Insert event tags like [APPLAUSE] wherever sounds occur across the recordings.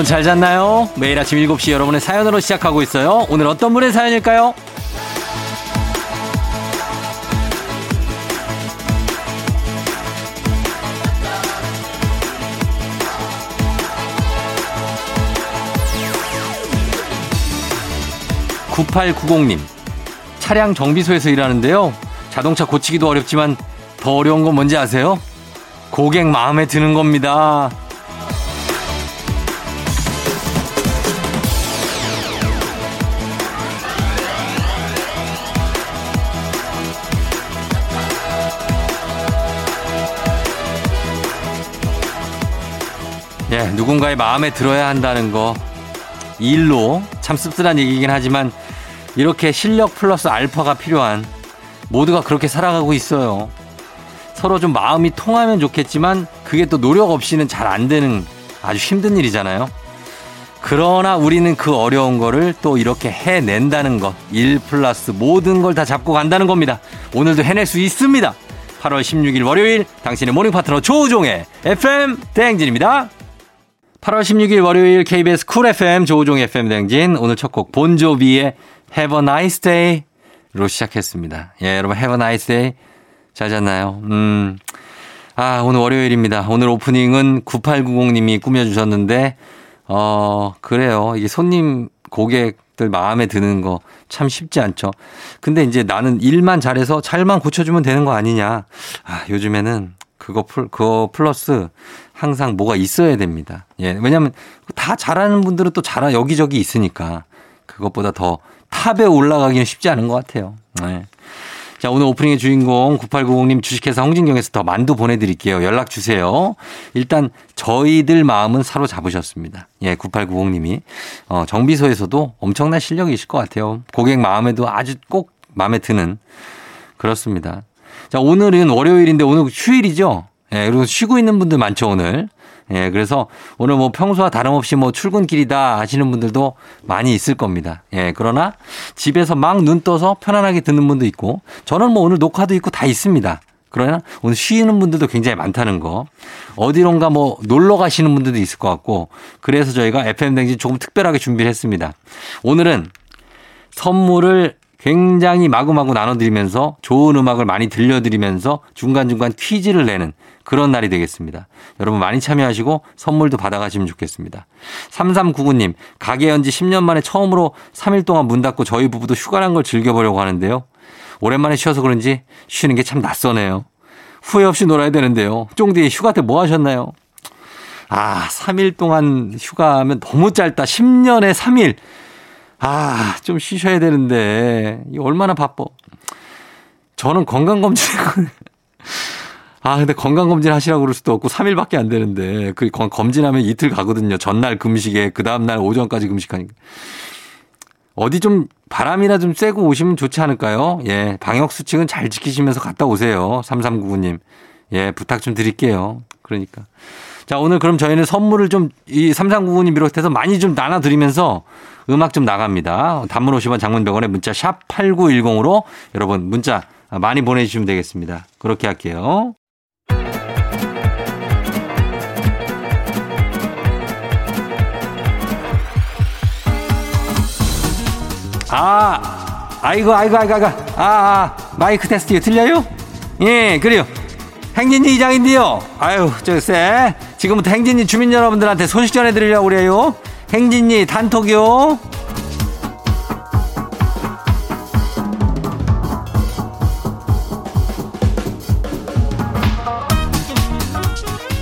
여러분 잘 잤나요? 매일 아침 7시 여러분의 사연으로 시작하고 있어요. 오늘 어떤 분의 사연일까요? 9890님. 차량 정비소에서 일하는데요. 자동차 고치기도 어렵지만 더 어려운 건 뭔지 아세요? 고객 마음에 드는 겁니다. 예, 누군가의 마음에 들어야 한다는 거 일로 참 씁쓸한 얘기긴 하지만 이렇게 실력 플러스 알파가 필요한 모두가 그렇게 살아가고 있어요. 서로 좀 마음이 통하면 좋겠지만 그게 또 노력 없이는 잘 안 되는 아주 힘든 일이잖아요. 그러나 우리는 그 어려운 거를 또 이렇게 해낸다는 것. 1 플러스 모든 걸 다 잡고 간다는 겁니다. 오늘도 해낼 수 있습니다. 8월 16일 월요일 당신의 모닝 파트너 조우종의 FM 대행진입니다. 8월 16일 월요일 KBS 쿨 FM 조우종 FM 대행진 오늘 첫 곡 본조비의 Have a nice day로 시작했습니다. 예, 여러분 Have a nice day 잘 잤나요? 음. 아, 오늘 월요일입니다. 오늘 오프닝은 9890님이 꾸며주셨는데, 어, 그래요. 이게 손님, 고객들 마음에 드는 거 참 쉽지 않죠. 근데 이제 나는 일만 잘해서 잘만 고쳐주면 되는 거 아니냐. 아, 요즘에는 그거 풀, 그거 플러스 항상 뭐가 있어야 됩니다. 예. 왜냐면 다 잘하는 분들은 또 잘하, 여기저기 있으니까 그것보다 더 탑에 올라가기는 쉽지 않은 것 같아요. 네. 자, 오늘 오프닝의 주인공 9890님 주식회사 홍진경에서 더 만두 보내드릴게요. 연락 주세요. 일단 저희들 마음은 사로잡으셨습니다. 예, 9890님이. 어, 정비소에서도 엄청난 실력이실 것 같아요. 고객 마음에도 아주 꼭 마음에 드는 그렇습니다. 자, 오늘은 월요일인데 오늘 휴일이죠? 예, 그리고 쉬고 있는 분들 많죠, 오늘. 예, 그래서 오늘 뭐 평소와 다름없이 뭐 출근길이다 하시는 분들도 많이 있을 겁니다. 예, 그러나 집에서 막 눈 떠서 편안하게 듣는 분도 있고 저는 뭐 오늘 녹화도 있고 다 있습니다. 그러나 오늘 쉬는 분들도 굉장히 많다는 거. 어디론가 뭐 놀러 가시는 분들도 있을 것 같고 그래서 저희가 FM댕진 조금 특별하게 준비를 했습니다. 오늘은 선물을 굉장히 마구마구 나눠드리면서 좋은 음악을 많이 들려드리면서 중간중간 퀴즈를 내는 그런 날이 되겠습니다. 여러분 많이 참여하시고 선물도 받아가시면 좋겠습니다. 3399님, 가게 연지 10년 만에 처음으로 3일 동안 문 닫고 저희 부부도 휴가란 걸 즐겨보려고 하는데요. 오랜만에 쉬어서 그런지 쉬는 게 참 낯서네요. 후회 없이 놀아야 되는데요. 쫑디 휴가 때 뭐 하셨나요? 아, 3일 동안 휴가하면 너무 짧다. 10년에 3일. 아, 좀 쉬셔야 되는데. 이 얼마나 바빠. 저는 건강검진. [LAUGHS] 아, 근데 건강검진 하시라고 그럴 수도 없고 3일밖에 안 되는데. 그 검진하면 이틀 가거든요. 전날 금식에, 그 다음날 오전까지 금식하니까. 어디 좀 바람이나 좀 쐬고 오시면 좋지 않을까요? 예. 방역수칙은 잘 지키시면서 갔다 오세요. 3399님. 예. 부탁 좀 드릴게요. 그러니까. 자, 오늘 그럼 저희는 선물을 좀 이 3399님 비롯해서 많이 좀 나눠드리면서 음악 좀 나갑니다. 단문 50원 장문병원에 문자 샵 8910으로 여러분 문자 많이 보내주시면 되겠습니다. 그렇게 할게요. 아, 아이고, 아이고, 아이고, 아이고, 아, 아, 마이크 테스트 들려요? 예, 그래요. 행진이 이장인데요. 아유, 저 쎄 지금부터 행진이 주민 여러분들한테 소식 전해드리려고 그래요. 행진이 단톡이요.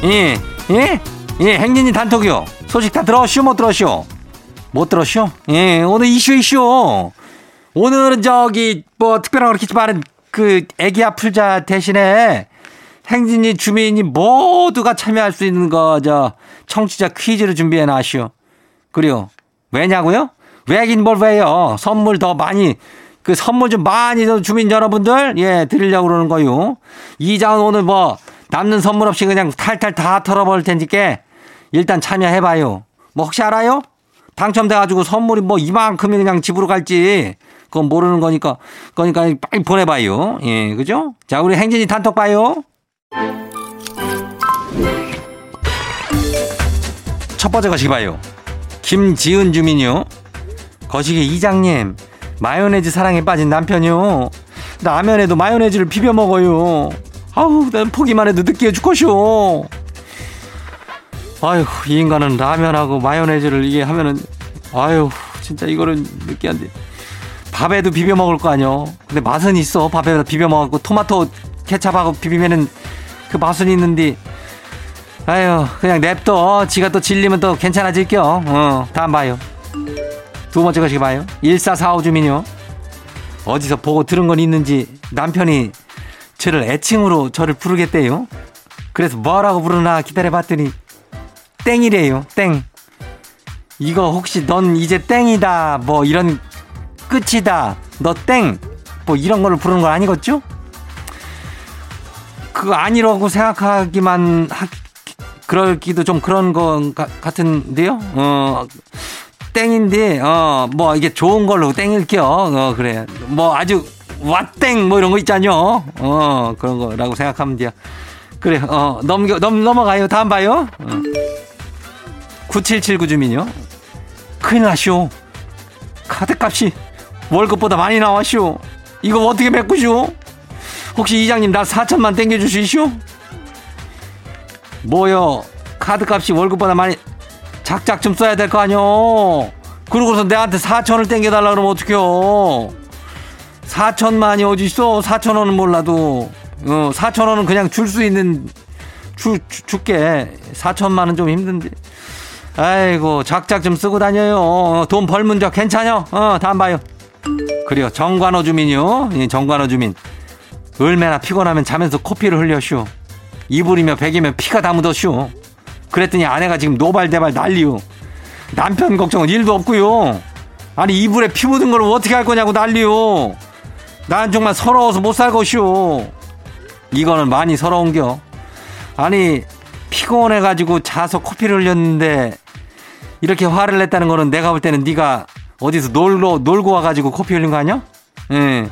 예, 예, 예, 행진이 단톡이요. 소식 다 들었쇼, 못 들었쇼? 못 들었쇼? 예, 오늘 이슈 이슈. 오늘은 저기 뭐 특별한 그렇게 말은 그 애기 아플자 대신에 행진이 주민이 모두가 참여할 수 있는 거 저 청취자 퀴즈를 준비해 놨쇼. 그래요. 왜냐고요? 왜긴 뭘 왜요? 선물 더 많이 그 선물 좀 많이 더 주민 여러분들 예 드리려고 그러는 거요. 이장은 오늘 뭐 남는 선물 없이 그냥 탈탈 다 털어버릴 테니까 일단 참여해봐요. 뭐 혹시 알아요? 당첨돼가지고 선물이 뭐 이만큼이 그냥 집으로 갈지 그건 모르는 거니까 그러니까 빨리 보내봐요. 예, 그죠? 자, 우리 행진이 단톡 봐요. 첫 번째 것이 봐요. 김지은 주민요. 거시기 이장님, 마요네즈 사랑에 빠진 남편이요. 라면에도 마요네즈를 비벼 먹어요. 아우, 난 포기만 해도 느끼해 죽겠쇼. 아유, 이 인간은 라면하고 마요네즈를 이게 하면은, 아유, 진짜 이거는 느끼한데. 밥에도 비벼 먹을 거 아니요. 근데 맛은 있어. 밥에다 비벼 먹고 토마토 케찹하고 비비면은 그 맛은 있는데. 아유, 그냥 냅둬. 지가 또 질리면 또 괜찮아질겨. 어, 다음 봐요. 두 번째 것이 봐요. 1445 주민요. 어디서 보고 들은 건 있는지 남편이 저를 애칭으로 저를 부르겠대요. 그래서 뭐라고 부르나 기다려봤더니 땡이래요. 땡. 이거 혹시 넌 이제 땡이다. 뭐 이런 끝이다. 너 땡. 뭐 이런 걸로 부르는 거 아니겠죠? 그거 아니라고 생각하기만 하, 그럴기도 좀 그런 거 같은데요. 어, 땡인데, 어, 뭐 이게 좋은 걸로 땡일게요. 어, 그래. 뭐 아주 왓땡 뭐 이런 거 있잖요. 어, 그런 거라고 생각하면 돼요. 그래, 어, 넘겨, 넘, 넘어가요. 다음 봐요. 어. 9779 주민요. 큰일 나쇼. 카드값이 월급보다 많이 나왔쇼. 이거 어떻게 메꾸쇼? 혹시 이장님 나 4천만 땡겨주시쇼? 뭐요? 카드값이 월급보다 많이 작작 좀 써야 될 거 아니요? 그러고서 내한테 4천을 땡겨달라 그러면 어떡해요? 4천만이 어딨어? 4천 원은 몰라도 어, 4천 원은 그냥 줄 수 있는 주, 주, 줄게 4천만은 좀 힘든데 아이고 작작 좀 쓰고 다녀요 어, 돈 벌문 적 괜찮여? 어 다음 봐요 그래요 정관호 주민이요 정관호 주민 얼마나 피곤하면 자면서 코피를 흘려쇼 이불이며 베개며 피가 다 묻었쇼 그랬더니 아내가 지금 노발대발 난리요 남편 걱정은 일도 없고요. 아니 이불에 피 묻은 걸 어떻게 할 거냐고 난리요 난 정말 서러워서 못 살 것이오 이거는 많이 서러운겨. 아니 피곤해가지고 자서 코피를 흘렸는데 이렇게 화를 냈다는 거는 내가 볼 때는 네가 어디서 놀러 놀고 와가지고 코피 흘린 거 아니야? 예.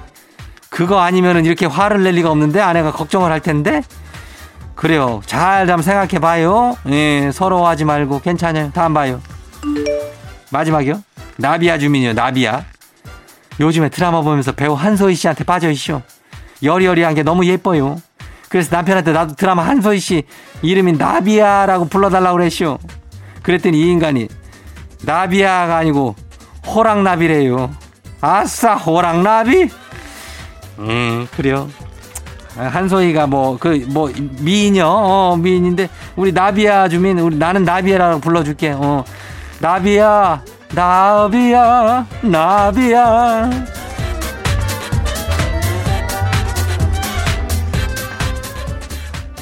그거 아니면은 이렇게 화를 낼 리가 없는데 아내가 걱정을 할 텐데 그래요. 잘 한번 생각해 봐요. 예, 서러워하지 말고 괜찮아요. 다음 봐요. 마지막이요. 나비야 주민이요. 나비야. 요즘에 드라마 보면서 배우 한소희 씨한테 빠져 있쇼. 여리여리한 게 너무 예뻐요. 그래서 남편한테 나도 드라마 한소희 씨 이름이 나비야라고 불러달라고 그랬쇼. 그랬더니 이 인간이 나비야가 아니고 호랑나비래요. 아싸 호랑나비? 음 그래요. 한소희가 뭐 그뭐 그 뭐 미인이요. 어, 미인인데 우리 나비야 주민 우리 나는 나비야라고 불러줄게. 어 나비야 나비야 나비야.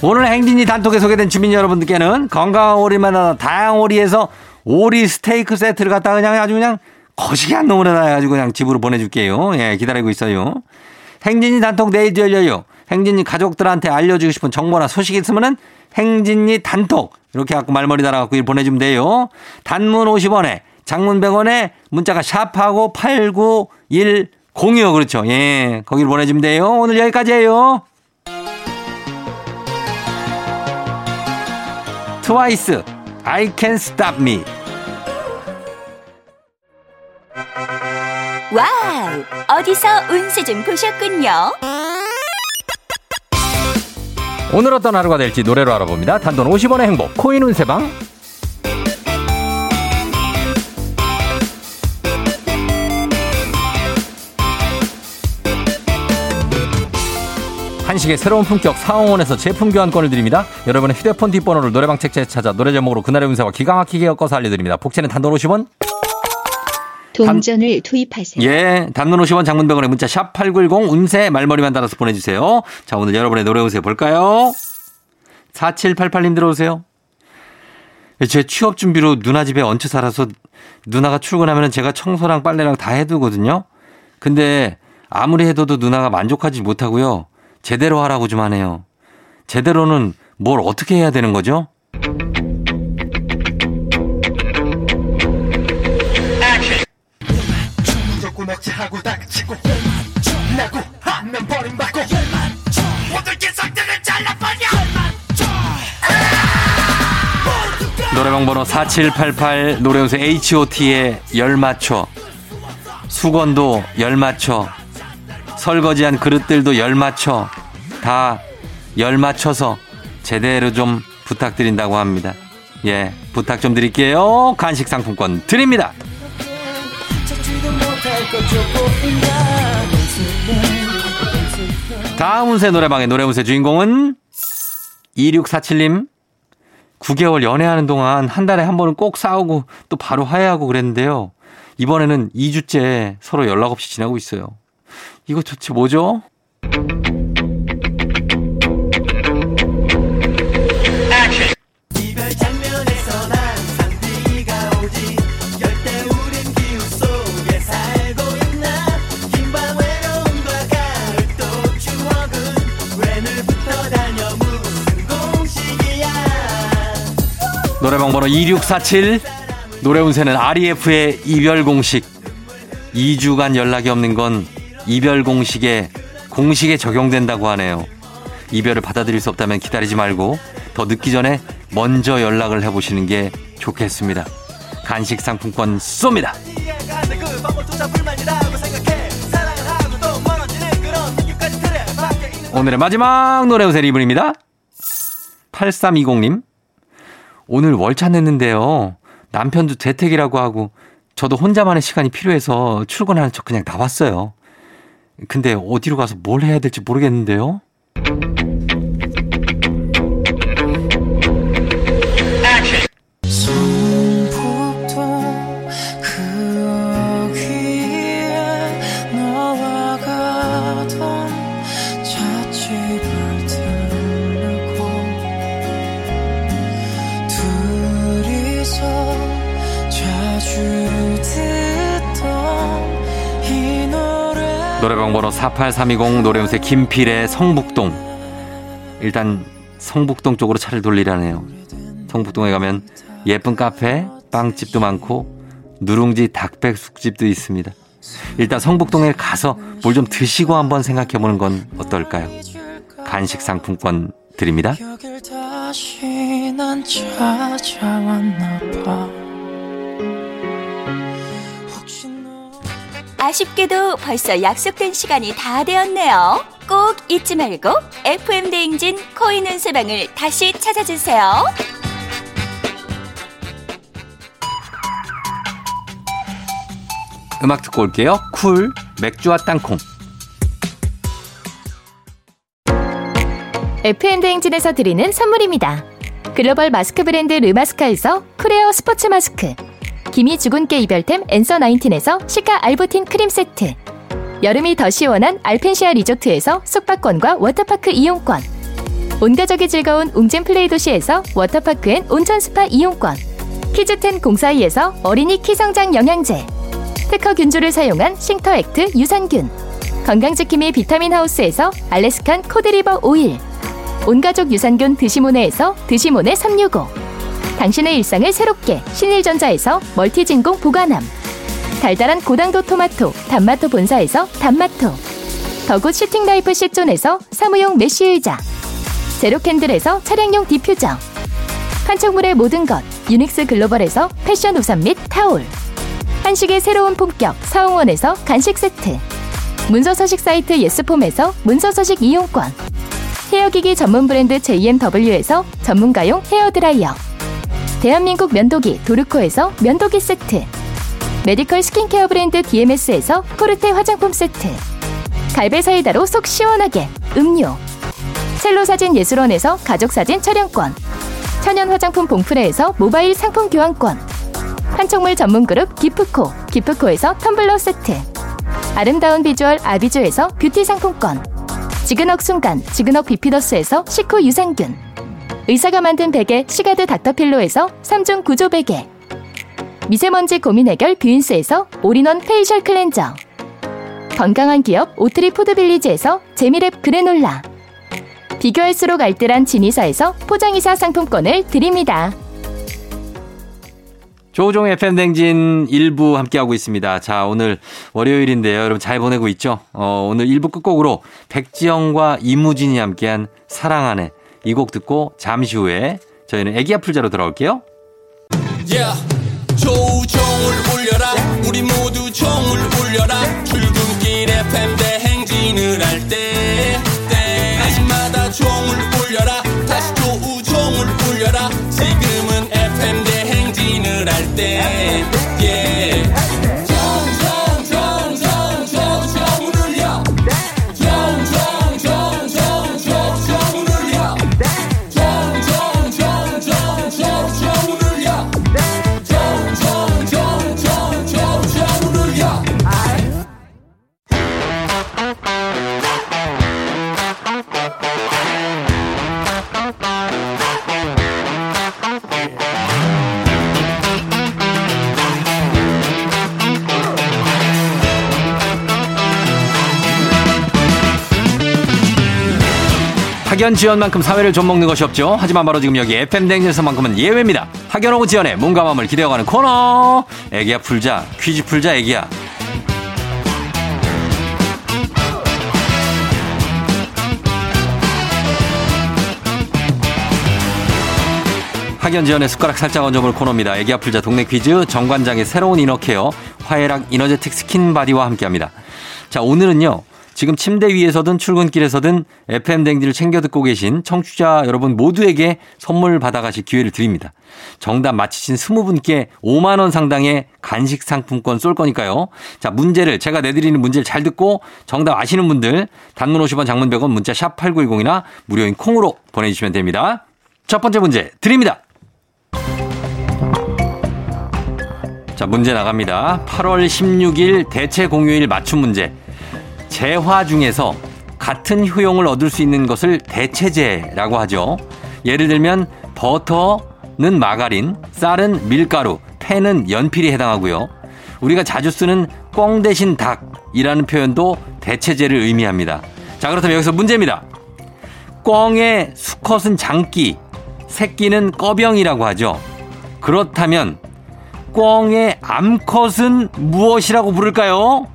오늘 행진이 단톡에 소개된 주민 여러분들께는 건강한 오리만 하나 다양한 오리에서 오리 스테이크 세트를 갖다 그냥 아주 그냥 거시기 한 놈으로 해가지고 그냥 집으로 보내줄게요. 예, 기다리고 있어요. 행진이 단톡 내일 열려요. 행진이 가족들한테 알려주고 싶은 정보나 소식 있으면은 행진이 단톡 이렇게 갖고 말머리 달아갖고 일 보내주면 돼요. 단문 50원에 장문 100원에 문자가 샵하고 89106 그렇죠. 예, 거기를 보내주면 돼요. 오늘 여기까지예요. 트와이스 I can stop me 와우 어디서 운세 좀 보셨군요 오늘 어떤 하루가 될지 노래로 알아봅니다 단돈 50원의 행복 코인 운세방 한식의 새로운 품격 사홍원에서 제품 교환권을 드립니다. 여러분의 휴대폰 뒷번호를 노래방 책자에 찾아 노래 제목으로 그날의 운세와 기가 막히게 엮어서 알려드립니다. 복채는 단돈 50원. 동전을 단, 투입하세요. 예, 단문 50원 장문병원의 문자 샵 8910 운세 말머리만 달아서 보내주세요. 자, 오늘 여러분의 노래 운세 볼까요? 4788님 들어오세요. 제 취업 준비로 누나 집에 얹혀 살아서 누나가 출근하면 제가 청소랑 빨래랑 다 해두거든요. 근데 아무리 해둬도 누나가 만족하지 못하고요. 제대로 하라고 좀 하네요. 제대로는 뭘 어떻게 해야 되는 거죠? 노래방 노래방 번호 4788 노래운세 H.O.T의 열 맞춰 수건도 열 맞춰 설거지한 그릇들도 열 맞춰 다 열 맞춰서 제대로 좀 부탁드린다고 합니다. 예, 부탁 좀 드릴게요. 간식 상품권 드립니다. 다음 운세 노래방의 노래 운세 주인공은 2647님 9개월 연애하는 동안 한 달에 한 번은 꼭 싸우고 또 바로 화해하고 그랬는데요. 이번에는 2주째 서로 연락 없이 지내고 있어요. 이거 도대체 뭐죠? 노래방 번호 2647 노래 운세는 REF의 이별 공식 2주간 연락이 없는 건 이별 공식에 공식에 적용된다고 하네요. 이별을 받아들일 수 없다면 기다리지 말고 더 늦기 전에 먼저 연락을 해보시는 게 좋겠습니다. 간식 상품권 쏩니다. 오늘의 마지막 노래 우세 리분입니다. 8320님. 오늘 월차 냈는데요. 남편도 재택이라고 하고 저도 혼자만의 시간이 필요해서 출근하는 척 그냥 나왔어요. 근데 어디로 가서 뭘 해야 될지 모르겠는데요. 노래방 번호 48320 노래음새 김필의 성북동. 일단 성북동 쪽으로 차를 돌리라네요. 성북동에 가면 예쁜 카페, 빵집도 많고 누룽지 닭백숙집도 있습니다. 일단 성북동에 가서 뭘 좀 드시고 한번 생각해 보는 건 어떨까요? 간식 상품권 드립니다. 아쉽게도 벌써 약속된 시간이 다 되었네요. 꼭 잊지 말고 FM 대행진 코인 운세방을 다시 찾아주세요. 음악 듣고 올게요. 쿨 맥주와 땅콩. FM 대행진에서 드리는 선물입니다. 글로벌 마스크 브랜드 르마스카에서 크레어 스포츠 마스크. 기미 주근깨 이별템 앤서 19에서 시카 알부틴 크림 세트. 여름이 더 시원한 알펜시아 리조트에서 숙박권과 워터파크 이용권. 온가족이 즐거운 웅진 플레이 도시에서 워터파크 and 온천 스파 이용권. 키즈텐 공사이에서 어린이 키성장 영양제. 특허 균주를 사용한 싱터액트 유산균. 건강지킴이 비타민 하우스에서 Alaskan cod liver oil. 온가족 유산균 드시모네에서 드시모네 365 당신의 일상을 새롭게 신일전자에서 멀티진공 보관함 달달한 고당도 토마토 단마토 본사에서 단마토 더굿 시팅라이프 시존에서 사무용 mesh 의자 제로캔들에서 차량용 디퓨저 판촉물의 모든 것 유닉스 글로벌에서 패션 우산 및 타올 한식의 새로운 품격 사홍원에서 간식 세트 문서 서식 사이트 예스폼에서 문서 서식 이용권 헤어기기 전문 브랜드 JMW에서 전문가용 헤어드라이어 대한민국 면도기 도르코에서 면도기 세트 메디컬 스킨케어 브랜드 DMS에서 코르테 화장품 세트 갈배 사이다로 속 시원하게 음료 첼로 사진 예술원에서 가족 사진 촬영권 천연 화장품 봉프레에서 모바일 상품 교환권 한총물 전문 그룹 기프코 기프코에서 텀블러 세트 아름다운 비주얼 아비주에서 뷰티 상품권 지그넉 순간 지그넉 비피더스에서 식후 유산균 의사가 만든 베개 시가드 닥터필로에서 3중 구조 베개 미세먼지 고민 해결 뷰인스에서 all-in-one facial cleanser 건강한 기업 오트리 푸드빌리지에서 재미랩 그래놀라 비교할수록 알뜰한 진이사에서 포장이사 상품권을 드립니다. 조종의 FM 댕진 1부 함께하고 있습니다. 자, 오늘 월요일인데요. 여러분 잘 보내고 있죠? 어, 오늘 1부 끝곡으로 백지영과 이무진이 함께한 사랑하네. 이 곡 듣고 잠시 후에 저희는 애기 아플자로 돌아올게요. Yeah. 조우종을 울려라 우리 모두 종을 울려라 출근길 FM 대행진을 할때 때마다 종을 울려라 학연 지연만큼 사회를 좀 먹는 것이 없죠. 하지만 바로 지금 여기 FM 댕진에서만큼은 예외입니다. 학연하고 지연의 몸과 마음을 기대어가는 코너. 애기야 풀자 퀴즈 풀자 애기야. 학연 지연의 숟가락 살짝 얹어볼 코너입니다. 애기야 풀자 동네 퀴즈 정관장의 새로운 inner care 화해락 이너제틱 스킨바디와 함께합니다. 자 오늘은요. 지금 침대 위에서든 출근길에서든 FM 댕지를 챙겨 듣고 계신 청취자 여러분 모두에게 선물 받아가실 기회를 드립니다. 정답 맞히신 20분께 5만 원 상당의 간식 상품권 쏠 거니까요. 자, 문제를 제가 내드리는 문제를 잘 듣고 정답 아시는 분들 단문 50원 장문 100원 문자 샵 8910이나 무료인 콩으로 보내 주시면 됩니다. 첫 번째 문제 드립니다. 자, 문제 나갑니다. 8월 16일 대체 공휴일 맞춤 문제. 재화 중에서 같은 효용을 얻을 수 있는 것을 대체제라고 하죠. 예를 들면 버터는 마가린, 쌀은 밀가루, 펜은 연필이 해당하고요. 우리가 자주 쓰는 꽝 대신 닭이라는 표현도 대체제를 의미합니다. 자, 그렇다면 여기서 문제입니다. 꽝의 수컷은 장기, 새끼는 꺼병이라고 하죠. 그렇다면 꽝의 암컷은 무엇이라고 부를까요?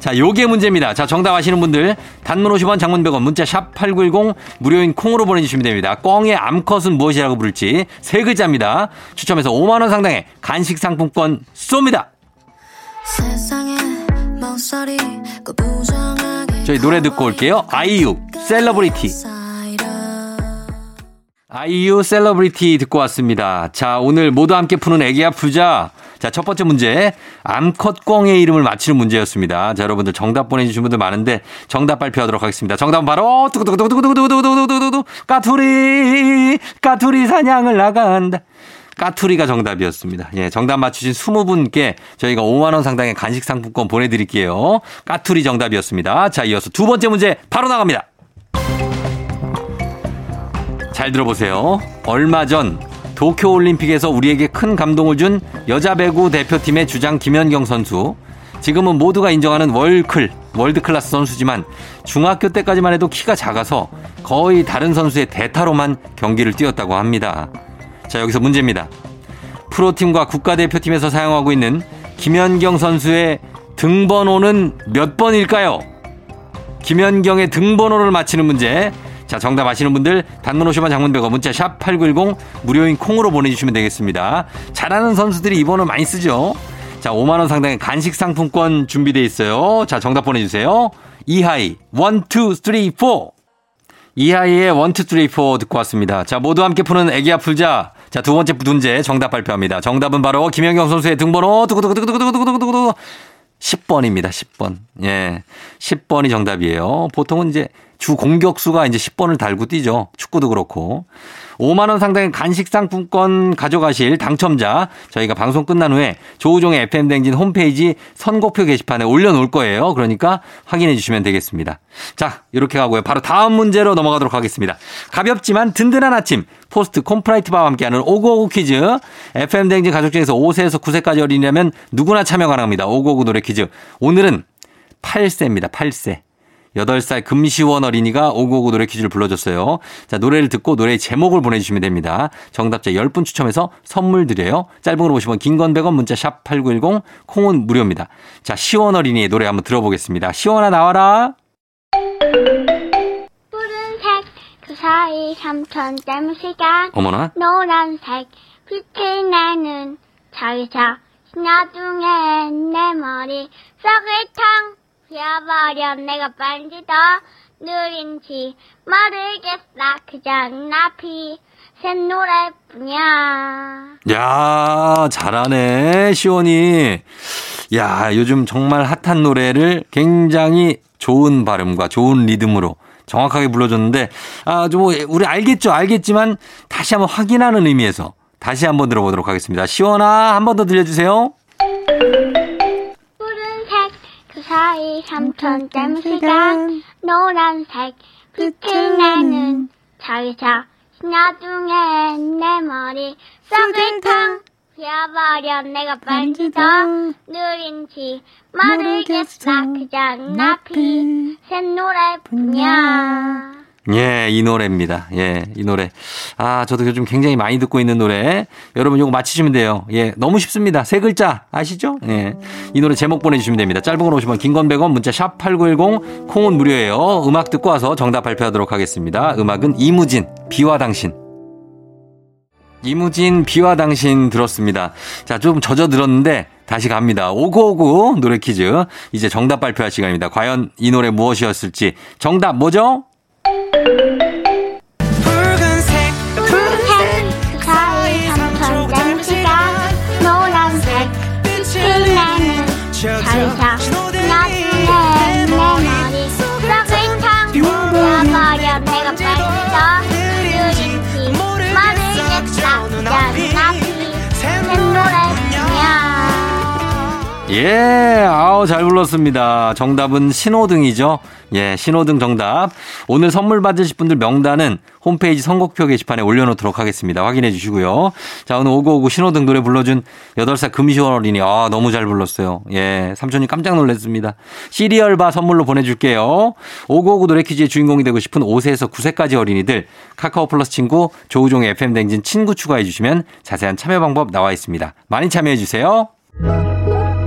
자, 요게 문제입니다. 자, 정답 아시는 분들 단문 50원 장문 100원 문자 샵 8910 무료인 콩으로 보내 주시면 됩니다. 꽝의 암컷은 무엇이라고 부를지 세 글자입니다. 추첨해서 5만 원 상당의 간식 상품권 쏩니다. 세상에 못 부정하게 저희 노래 듣고 올게요. 아이유 셀러브리티. 아이유 셀러브리티 듣고 왔습니다. 자, 오늘 모두 함께 푸는 애기야 풀자. 자, 첫 번째 문제. 암컷 꿩의 이름을 맞히는 문제였습니다. 자, 여러분들 정답 보내주신 분들 많은데 정답 발표하도록 하겠습니다. 정답은 바로 두구두구두구두구두구두구두구두구 까투리 까투리 사냥을 나간다. 까투리가 정답이었습니다. 예, 정답 맞추신 20분께 저희가 5만 원 상당의 간식 상품권 보내 드릴게요. 까투리 정답이었습니다. 자, 이어서 두 번째 문제 바로 나갑니다. 잘 들어보세요. 얼마 전 도쿄 올림픽에서 우리에게 큰 감동을 준 여자 배구 대표팀의 주장 김연경 선수. 지금은 모두가 인정하는 월클, 월드클래스 선수지만 중학교 때까지만 해도 키가 작아서 거의 다른 선수의 대타로만 경기를 뛰었다고 합니다. 자, 여기서 문제입니다. 프로팀과 국가대표팀에서 사용하고 있는 김연경 선수의 등번호는 몇 번일까요? 김연경의 등번호를 맞히는 문제. 자, 정답 아시는 분들 단문 50원 장문 100원 문자 샵 8910 무료인 콩으로 보내주시면 되겠습니다. 잘하는 선수들이 이 번호 많이 쓰죠. 자, 5만 원 상당의 간식 상품권 준비되어 있어요. 자, 정답 보내주세요. 이하이 1, 2, 3, 4 이하이의 1, 2, 3, 4 듣고 왔습니다. 자, 모두 함께 푸는 애기 아플자. 자, 두 번째 문제 정답 발표합니다. 정답은 바로 김연경 선수의 등번호 두구두구두구두구두구두구두구 10번입니다. 10번. 예. 10번이 정답이에요. 보통은 이제 주 공격수가 이제 10번을 달고 뛰죠. 축구도 그렇고. 5만 원 상당의 간식 상품권 가져가실 당첨자 저희가 방송 끝난 후에 조우종의 FM 댕진 홈페이지 선곡표 게시판에 올려놓을 거예요. 그러니까 확인해 주시면 되겠습니다. 자, 이렇게 가고요. 바로 다음 문제로 넘어가도록 하겠습니다. 가볍지만 든든한 아침 포스트 콤프라이트 바와 함께하는 오고오고 퀴즈 FM 댕진 가족 중에서 5세에서 9세까지 어린이라면 누구나 참여 가능합니다. 오고오고 노래 퀴즈 오늘은 8세입니다. 8세. 8살 금시원 어린이가 오고오고 노래 퀴즈를 불러줬어요. 자, 노래를 듣고 노래의 제목을 보내주시면 됩니다. 정답자 10분 추첨해서 선물 드려요. 짧은 걸 보시면 긴건 100원 문자 샵 8910 콩은 무료입니다. 자, 시원 어린이의 노래 한번 들어보겠습니다. 시원아 나와라. 푸른색 그 사이 삼천 댐 시간 어머나. 노란색 빛을 내는 자기자 나중에 내 머리 썩을 탕 비어버려 내가 반지 더 느린지 모르겠어 그냥 나피 새 노래 뿐이야 야, 잘하네, 시원이. 야, 요즘 정말 핫한 노래를 굉장히 좋은 발음과 좋은 리듬으로 정확하게 불러줬는데, 아, 좀, 우리 알겠죠? 알겠지만, 다시 한번 확인하는 의미에서 다시 한번 들어보도록 하겠습니다. 시원아, 한 번 더 들려주세요. 사이 삼천 댐 시간 노란색 빛을 내는 자기자. 나중에 내 머리 썩을 탕 비어버려. 내가 반지 더 느린지 모르겠어. 그냥 나피 새 노래 뿐이야 예, 이 노래입니다. 예, 이 노래. 아, 저도 요즘 굉장히 많이 듣고 있는 노래. 여러분 요거 맞히시면 돼요. 예, 너무 쉽습니다. 세 글자 아시죠? 예. 이 노래 제목 보내주시면 됩니다. 짧은 건 50원, 긴건 100원, 문자 샵 8910, 콩은 무료예요. 음악 듣고 와서 정답 발표하도록 하겠습니다. 음악은 이무진, 비와 당신. 이무진, 비와 당신 들었습니다. 자, 좀 젖어 들었는데 다시 갑니다. 오구오구 노래 퀴즈. 이제 정답 발표할 시간입니다. 과연 이 노래 무엇이었을지. 정답 뭐죠? 푸른색 그 사이 삼천 댐 시간 노란색 빛을 내는 자기 예, 아우, 잘 불렀습니다. 정답은 신호등이죠. 예, 신호등 정답. 오늘 선물 받으실 분들 명단은 홈페이지 선곡표 게시판에 올려놓도록 하겠습니다. 확인해 주시고요. 자, 오늘 오고오고 신호등 노래 불러준 8살 금시원 어린이. 아, 너무 잘 불렀어요. 예, 삼촌이 깜짝 놀랐습니다. 시리얼바 선물로 보내줄게요. 오고오고 노래 퀴즈의 주인공이 되고 싶은 5세에서 9세까지 어린이들 카카오 플러스 친구 조우종의 FM 댕진 친구 추가해 주시면 자세한 참여 방법 나와 있습니다. 많이 참여해 주세요.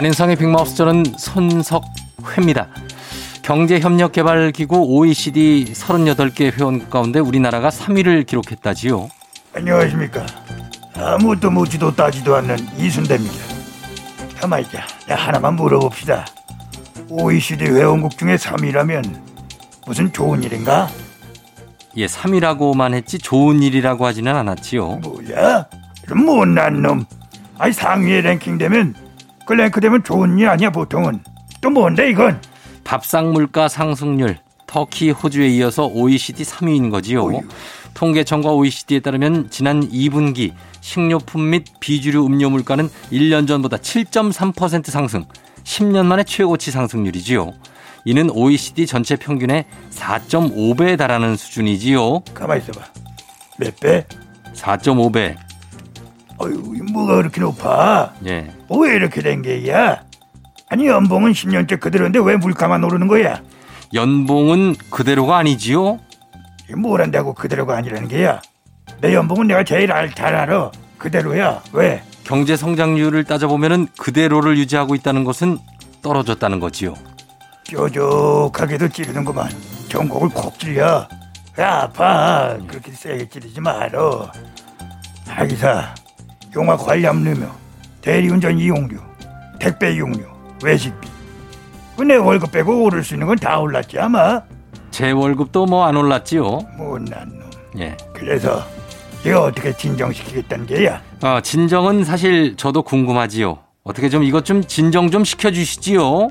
안윤상의 빅마우스 저는 손석회입니다. 경제협력개발기구 OECD 38개 회원국 가운데 우리나라가 3위를 기록했다지요. 안녕하십니까. 아무것도 묻지도 따지도 않는 이순대입니다. 가만 있자. 나 하나만 물어봅시다. OECD 회원국 중에 3위라면 무슨 좋은 일인가? 예, 3위라고만 했지 좋은 일이라고 하지는 않았지요. 뭐야? 이런 못난 놈. 아니 상위에 랭킹 되면 그 랭크 되면 좋은 일 아니야 보통은. 또 뭔데 이건? 밥상 물가 상승률 터키, 호주에 이어서 OECD 3위인 거지요. 어휴. 통계청과 OECD에 따르면 지난 2분기 식료품 및 비주류 음료 물가는 1년 전보다 7.3% 상승, 10년 만에 최고치 상승률이지요. 이는 OECD 전체 평균의 4.5배에 달하는 수준이지요. 가만 있어봐. 몇 배? 4.5배. 이 뭐가 그렇게 높아? 예. 어, 왜 이렇게 된 게야? 아니 연봉은 10년째 그대로인데 왜 물가만 오르는 거야? 연봉은 그대로가 아니지요. 뭘 한다고 그대로가 아니라는 게야? 내 연봉은 내가 제일 알, 잘 알아. 그대로야. 왜? 경제 성장률을 따져보면은 그대로를 유지하고 있다는 것은 떨어졌다는 거지요. 뾰족하게도 찌르는구만. 전곡을 콕 찔려. 야, 아파. 그렇게 세게 찌르지 말어. 하기사, 용화 관리압류며 대리운전 이용료, 택배 이용료, 외식비. 그내 월급 빼고 오를 수 있는 건 다 올랐지 아마. 제 월급도 뭐 안 올랐지요. 못난 놈. 예. 그래서 이거 어떻게 진정시키겠다는 게야? 어, 진정은 사실 저도 궁금하지요. 어떻게 좀 이것 좀 진정 좀 시켜주시지요.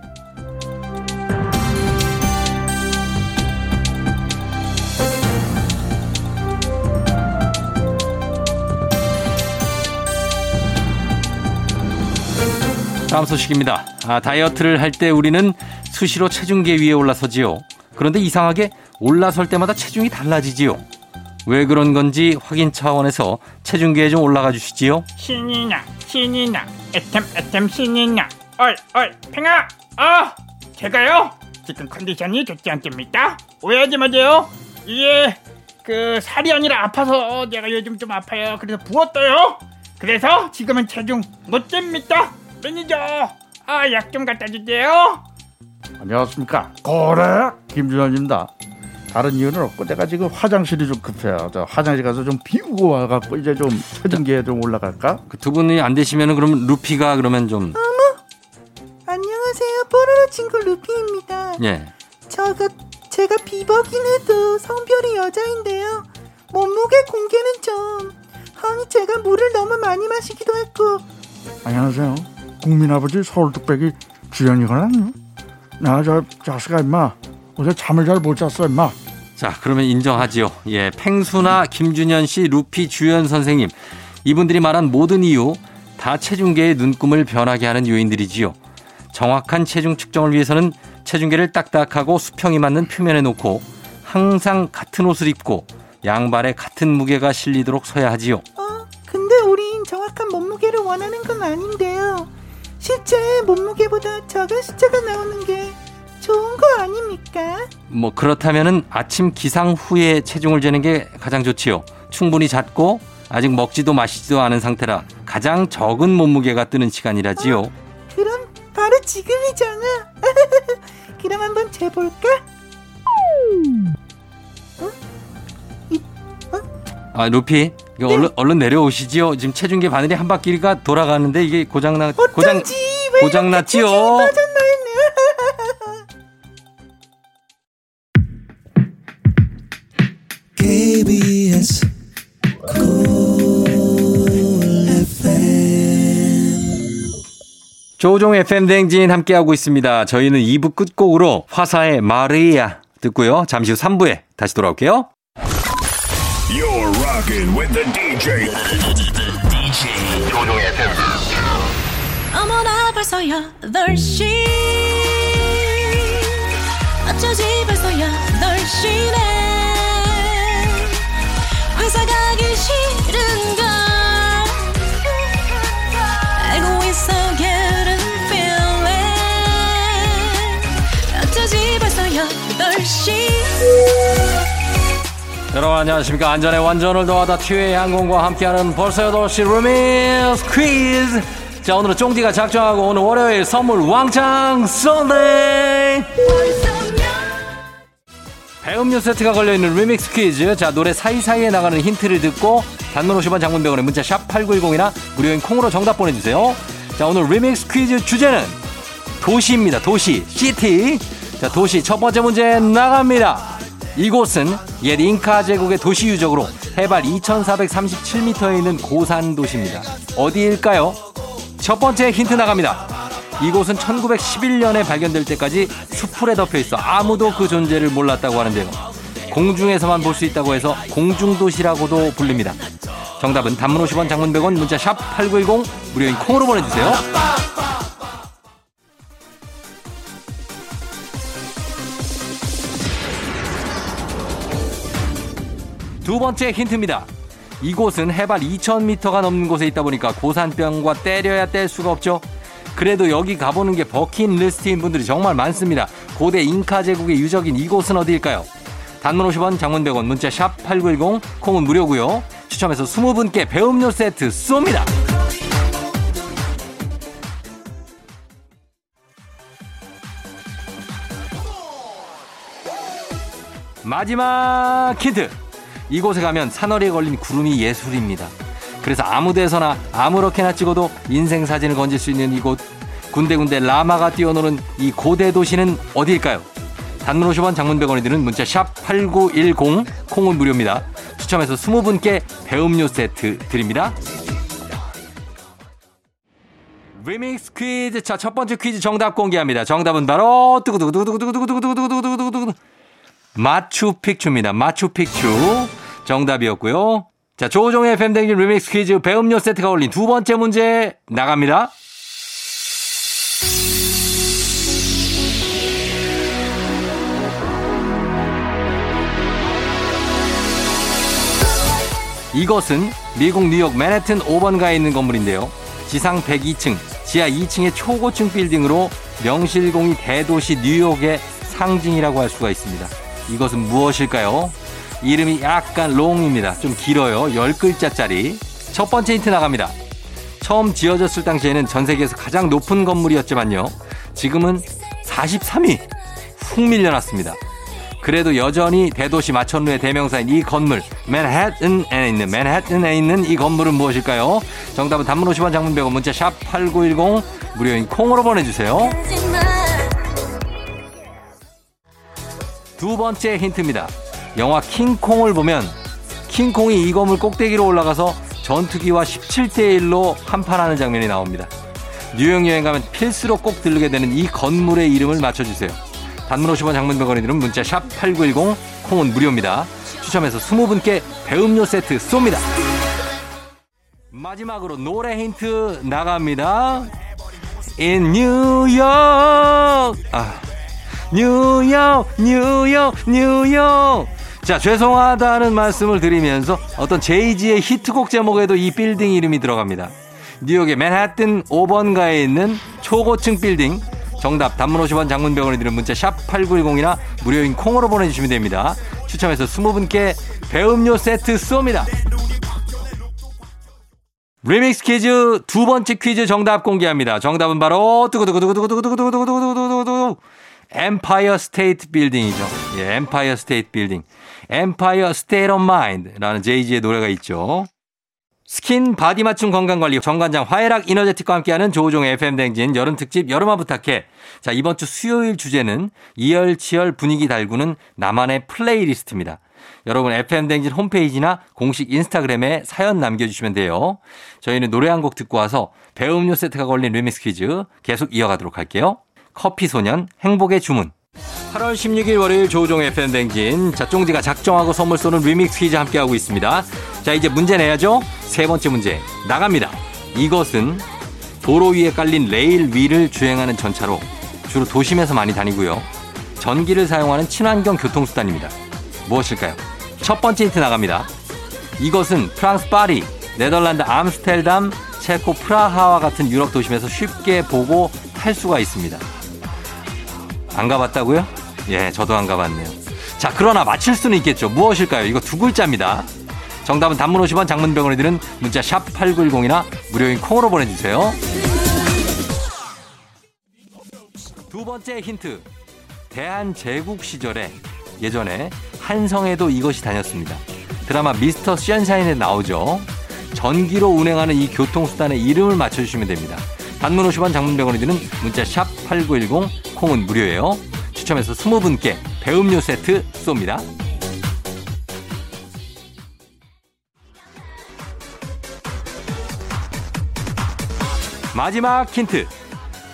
다음 소식입니다. 아, 다이어트를 할 때 우리는 수시로 체중계 위에 올라서지요. 그런데 이상하게 올라설 때마다 체중이 달라지지요. 왜 그런 건지 확인 차원에서 체중계에 좀 올라가 주시지요. 신이 나 신이 나 애템 애템 신이 나 얼얼 팽아! 아! 제가요? 지금 컨디션이 좋지 않습니다 오해하지 마세요. 이게 그 살이 아니라 아파서 내가 요즘 좀 아파요. 그래서 부었어요. 그래서 지금은 체중 못 잽니다 매니저 아 약 좀 갖다 주세요. 안녕하십니까? 고래? 김준현입니다. 다른 이유는 없고 내가 지금 화장실이 좀 급해요. 저 화장실 가서 좀 비우고 와갖고 이제 좀 체중계에 좀 올라갈까? 그 두 분이 안 되시면 그럼 루피가 그러면 좀 안녕하세요. 뽀로로 친구 루피입니다. 예. 저가 제가 비버긴 해도 성별이 여자인데요. 몸무게 공개는 좀. 아니 제가 물을 너무 많이 마시기도 했고. 안녕하세요 국민 아버지 서울 뚝배기 주현이거든요 나저 자식아 임마 어제 잠을 잘 못 잤어 임마 자, 그러면 인정하지요. 예, 팽수나 김준현 씨, 루피 주연 선생님. 이분들이 말한 모든 이유 다 체중계의 눈금을 변하게 하는 요인들이지요. 정확한 체중 측정을 위해서는 체중계를 딱딱하고 수평이 맞는 표면에 놓고 항상 같은 옷을 입고 양발에 같은 무게가 실리도록 서야 하지요. 어 근데 우린 정확한 몸무게를 원하는 건 아닌데요. 실제 몸무게보다 작은 숫자가 나오는 게 좋은 거 아닙니까? 뭐 그렇다면은 아침 기상 후에 체중을 재는 게 가장 좋지요. 충분히 잤고 아직 먹지도 마시지도 않은 상태라 가장 적은 몸무게가 뜨는 시간이라지요. 그럼 바로 지금이잖아. [LAUGHS] 그럼 한번 재볼까? 아 루피 이거 얼른 얼른 내려오시지요. 지금 체중계 바늘이 한 바퀴가 돌아가는데 이게 고장나 고장 어쩐지 왜 고장 났지요. 빠졌나 했네. KBS 조종 FM 댕진 함께하고 있습니다. 저희는 2부 끝곡으로 화사의 마리아 듣고요. 잠시 후 3부에 다시 돌아올게요. You're rocking with the DJ. DJ 조종의 FM. 어머나 벌써 8시 어쩌지 벌써 8시네 여러분 안녕하십니까. 안전에 완전을 더하다 티웨이 항공과 함께하는 벌써 8시 리믹스 퀴즈. 자 오늘은 쫑디가 작정하고 오늘 월요일 선물 왕창 쏘네. 배음료 세트가 걸려있는 리믹스 퀴즈. 자, 노래 사이사이에 나가는 힌트를 듣고 단문 50원 장문 100원에 문자 샵 8910이나 무료인 콩으로 정답 보내주세요. 자, 오늘 리믹스 퀴즈 주제는 도시입니다. 도시. City. 자, 도시 첫 번째 문제 나갑니다. 이곳은 옛 잉카 제국의 도시 유적으로 해발 2437m에 있는 고산 도시입니다. 어디일까요? 첫 번째 힌트 나갑니다. 이곳은 1911년에 발견될 때까지 수풀에 덮여 있어 아무도 그 존재를 몰랐다고 하는데요. 공중에서만 볼 수 있다고 해서 공중도시라고도 불립니다. 정답은 단문 50원 장문 100원 문자 샵 8910 무료인 콩으로 보내주세요. 두 번째 힌트입니다. 이곳은 해발 2000m가 넘는 곳에 있다 보니까 고산병과 때려야 뗄 수가 없죠. 그래도 여기 가보는 게 버킷리스트인 분들이 정말 많습니다. 고대 잉카 제국의 유적인 이곳은 어디일까요? 단문 50원, 장문 100원, 문자 샵 8910, 콩은 무료고요. 추첨해서 20분께 배음료 세트 쏩니다. 마지막 힌트. 이곳에 가면 산허리에 걸린 구름이 예술입니다. 그래서 아무 데서나 아무렇게나 찍어도 인생 사진을 건질 수 있는 이곳 군데군데 라마가 뛰어노는 이 고대 도시는 어디일까요? 단문 50원 장문 100원이 드는 문자 샵 8910 콩은 무료입니다. 추첨해서 20분께 배음료 세트 드립니다. 리믹스 퀴즈 자 첫 번째 퀴즈 정답 공개합니다. 정답은 바로 두구두구두구두구두구두구두구두구두구두구 마추픽추입니다. 마추픽추 정답이었고요. 자, 조우종의 팬댕진 리믹스 퀴즈 배음료 세트가 올린 두 번째 문제 나갑니다. 이것은 미국 뉴욕 맨해튼 5번가에 있는 건물인데요. 지상 102층, 지하 2층의 초고층 빌딩으로 명실공히 대도시 뉴욕의 상징이라고 할 수가 있습니다. 이것은 무엇일까요? 이름이 약간 롱입니다. 좀 길어요. 10글자짜리. 첫 번째 힌트 나갑니다. 처음 지어졌을 당시에는 전 세계에서 가장 높은 건물이었지만요. 지금은 43위 훅 밀려났습니다. 그래도 여전히 대도시 마천루의 대명사인 이 건물 맨해튼에 있는 맨해튼에 있는 이 건물은 무엇일까요? 정답은 단문 50원 장문 100원 문자 샵 8910 무료인 콩으로 보내주세요. 두 번째 힌트입니다. 영화 킹콩을 보면 킹콩이 이 건물 꼭대기로 올라가서 전투기와 17대 1로 한판하는 장면이 나옵니다. 뉴욕 여행 가면 필수로 꼭 들르게 되는 이 건물의 이름을 맞춰주세요. 단문 50원 장문 100원이 들은 문자 샵 8910 콩은 무료입니다. 추첨해서 20분께 배음료 세트 쏩니다. 마지막으로 노래 힌트 나갑니다. In New York. 아, 뉴욕, 뉴욕, 뉴욕. 자, 죄송하다는 말씀을 드리면서 어떤 제이지의 히트곡 제목에도 이 빌딩 이름이 들어갑니다. 뉴욕의 맨하튼 5번가에 있는 초고층 빌딩. 정답 단문 50원 장문 100원이 드는 문자 샵 8910이나 무료인 콩으로 보내주시면 됩니다. 추첨해서 20분께 배음료 세트 쏩니다. 리믹스 퀴즈 두 번째 퀴즈 정답 공개합니다. 정답은 바로 두구두구두구두구두구두구두구두구두구두구두구 엠파이어 스테이트 빌딩이죠. 예, 엠파이어 스테이트 빌딩. Empire State of Mind라는 제이지의 노래가 있죠. 스킨 바디 맞춤 건강관리 정관장 화해락 이너제틱과 함께하는 조우종의 FM 댕진 여름 특집 여름아 부탁해. 자 이번 주 수요일 주제는 이열치열 분위기 달구는 나만의 플레이리스트입니다. 여러분 FM 댕진 홈페이지나 공식 인스타그램에 사연 남겨주시면 돼요. 저희는 노래 한 곡 듣고 와서 배음료 세트가 걸린 리믹스 퀴즈 계속 이어가도록 할게요. 커피소년 행복의 주문. 8월 16일 월요일 조우종 FM 댕진. 자, 쫑디가 작정하고 선물 쏘는 리믹스 퀴즈 함께하고 있습니다. 자, 이제 문제 내야죠? 세 번째 문제. 나갑니다. 이것은 도로 위에 깔린 레일 위를 주행하는 전차로 주로 도심에서 많이 다니고요. 전기를 사용하는 친환경 교통수단입니다. 무엇일까요? 첫 번째 힌트 나갑니다. 이것은 프랑스 파리, 네덜란드 암스텔담, 체코 프라하와 같은 유럽 도심에서 쉽게 보고 탈 수가 있습니다. 안 가봤다고요? 예, 저도 안 가봤네요. 자, 그러나 맞힐 수는 있겠죠. 무엇일까요? 이거 두 글자입니다. 정답은 단문 50원 장문 병원에 드는 문자 샵 8910이나 무료인 콩으로 보내주세요. 두 번째 힌트. 대한제국 시절에 예전에 한성에도 이것이 다녔습니다. 드라마 미스터 션샤인에 나오죠. 전기로 운행하는 이 교통수단의 이름을 맞춰주시면 됩니다. 단문 50원 장문병원에 드는 문자 샵 8910 콩은 무료예요. 추첨해서 20분께 배음료 세트 쏩니다. 마지막 힌트.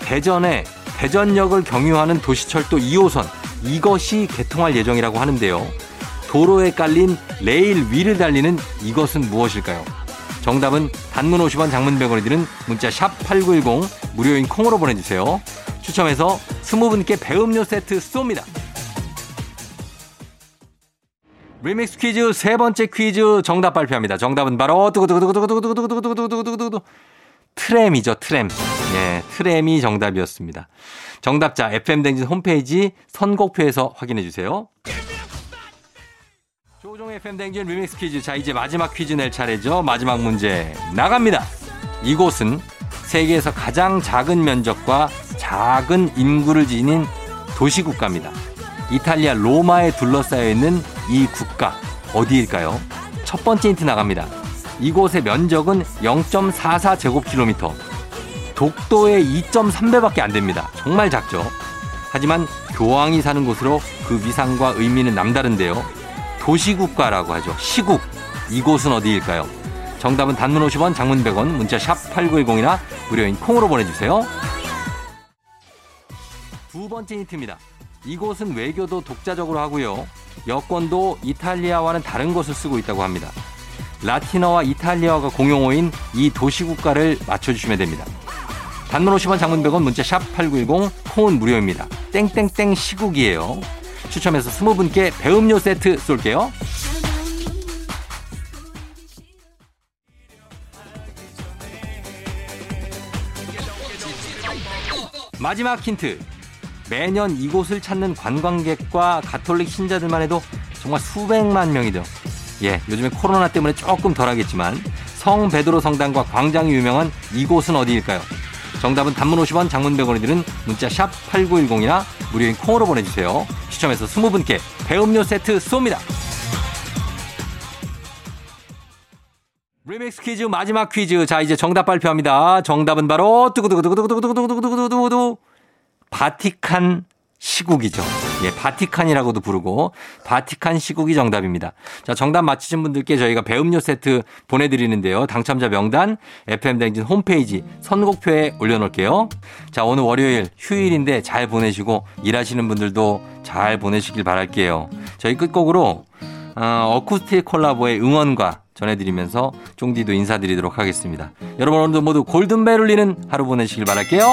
대전에 대전역을 경유하는 도시철도 2호선 이것이 개통할 예정이라고 하는데요. 도로에 깔린 레일 위를 달리는 이것은 무엇일까요? 정답은 단문 50원 장문 100원이 드는 문자 샵8910 무료인 콩으로 보내주세요. 추첨해서 20분께 배음료 세트 쏩니다. 리믹스 퀴즈 세 번째 퀴즈 정답 발표합니다. 정답은 바로 두구두구두구두구두구두구두구두구두구두구두구 트램이죠, 트램. 예, 트램이 정답이었습니다. 정답자 FM댕진 홈페이지 선곡표에서 확인해 주세요. 조우종의 FM댕진 리믹스 퀴즈. 자, 이제 마지막 퀴즈 낼 차례죠. 마지막 문제 나갑니다. 이곳은 세계에서 가장 작은 면적과 작은 인구를 지닌 도시국가입니다. 이탈리아 로마에 둘러싸여 있는 이 국가 어디일까요? 첫 번째 힌트 나갑니다. 이곳의 면적은 0.44 제곱킬로미터. 독도의 2.3배밖에 안 됩니다. 정말 작죠. 하지만 교황이 사는 곳으로 그 위상과 의미는 남다른데요. 도시국가라고 하죠. 시국. 이곳은 어디일까요? 정답은 단문 50원, 장문 100원, 문자 샵 8910이나 무료인 콩으로 보내주세요. 두 번째 힌트입니다. 이곳은 외교도 독자적으로 하고요. 여권도 이탈리아와는 다른 것을 쓰고 있다고 합니다. 라틴어와 이탈리아어가 공용어인 이 도시 국가를 맞춰주시면 됩니다. 단문 50원 장문 100원 문자 샵 8910 콩은 무료입니다. 땡땡땡 시국이에요. 추첨해서 20분께 배음료 세트 쏠게요. 마지막 힌트. 매년 이곳을 찾는 관광객과 가톨릭 신자들만 해도 정말 수백만 명이죠. 예, 요즘에 코로나 때문에 조금 덜하겠지만 성 베드로 성당과 광장이 유명한 이곳은 어디일까요? 정답은 단문 50원, 장문 100원이 드는 문자 샵 8910이나 무료인 콩으로 보내주세요. 추첨해서 20분께 배음료 세트 쏩니다. 리믹스 퀴즈 마지막 퀴즈. 자, 이제 정답 발표합니다. 정답은 바로 두구두구두구두구두구두구두구두구두구 바티칸 시국이죠. 예, 바티칸이라고도 부르고 바티칸 시국이 정답입니다. 자, 정답 맞히신 분들께 저희가 배음료 세트 보내 드리는데요. 당첨자 명단 FM 댕진 홈페이지 선곡표에 올려 놓을게요. 자, 오늘 월요일 휴일인데 잘 보내시고 일하시는 분들도 잘 보내시길 바랄게요. 저희 끝곡으로 어, 어쿠스틱 콜라보의 응원과 전해드리면서 쫑디도 인사드리도록 하겠습니다. 여러분 오늘도 모두 골든벨 울리는 하루 보내시길 바랄게요.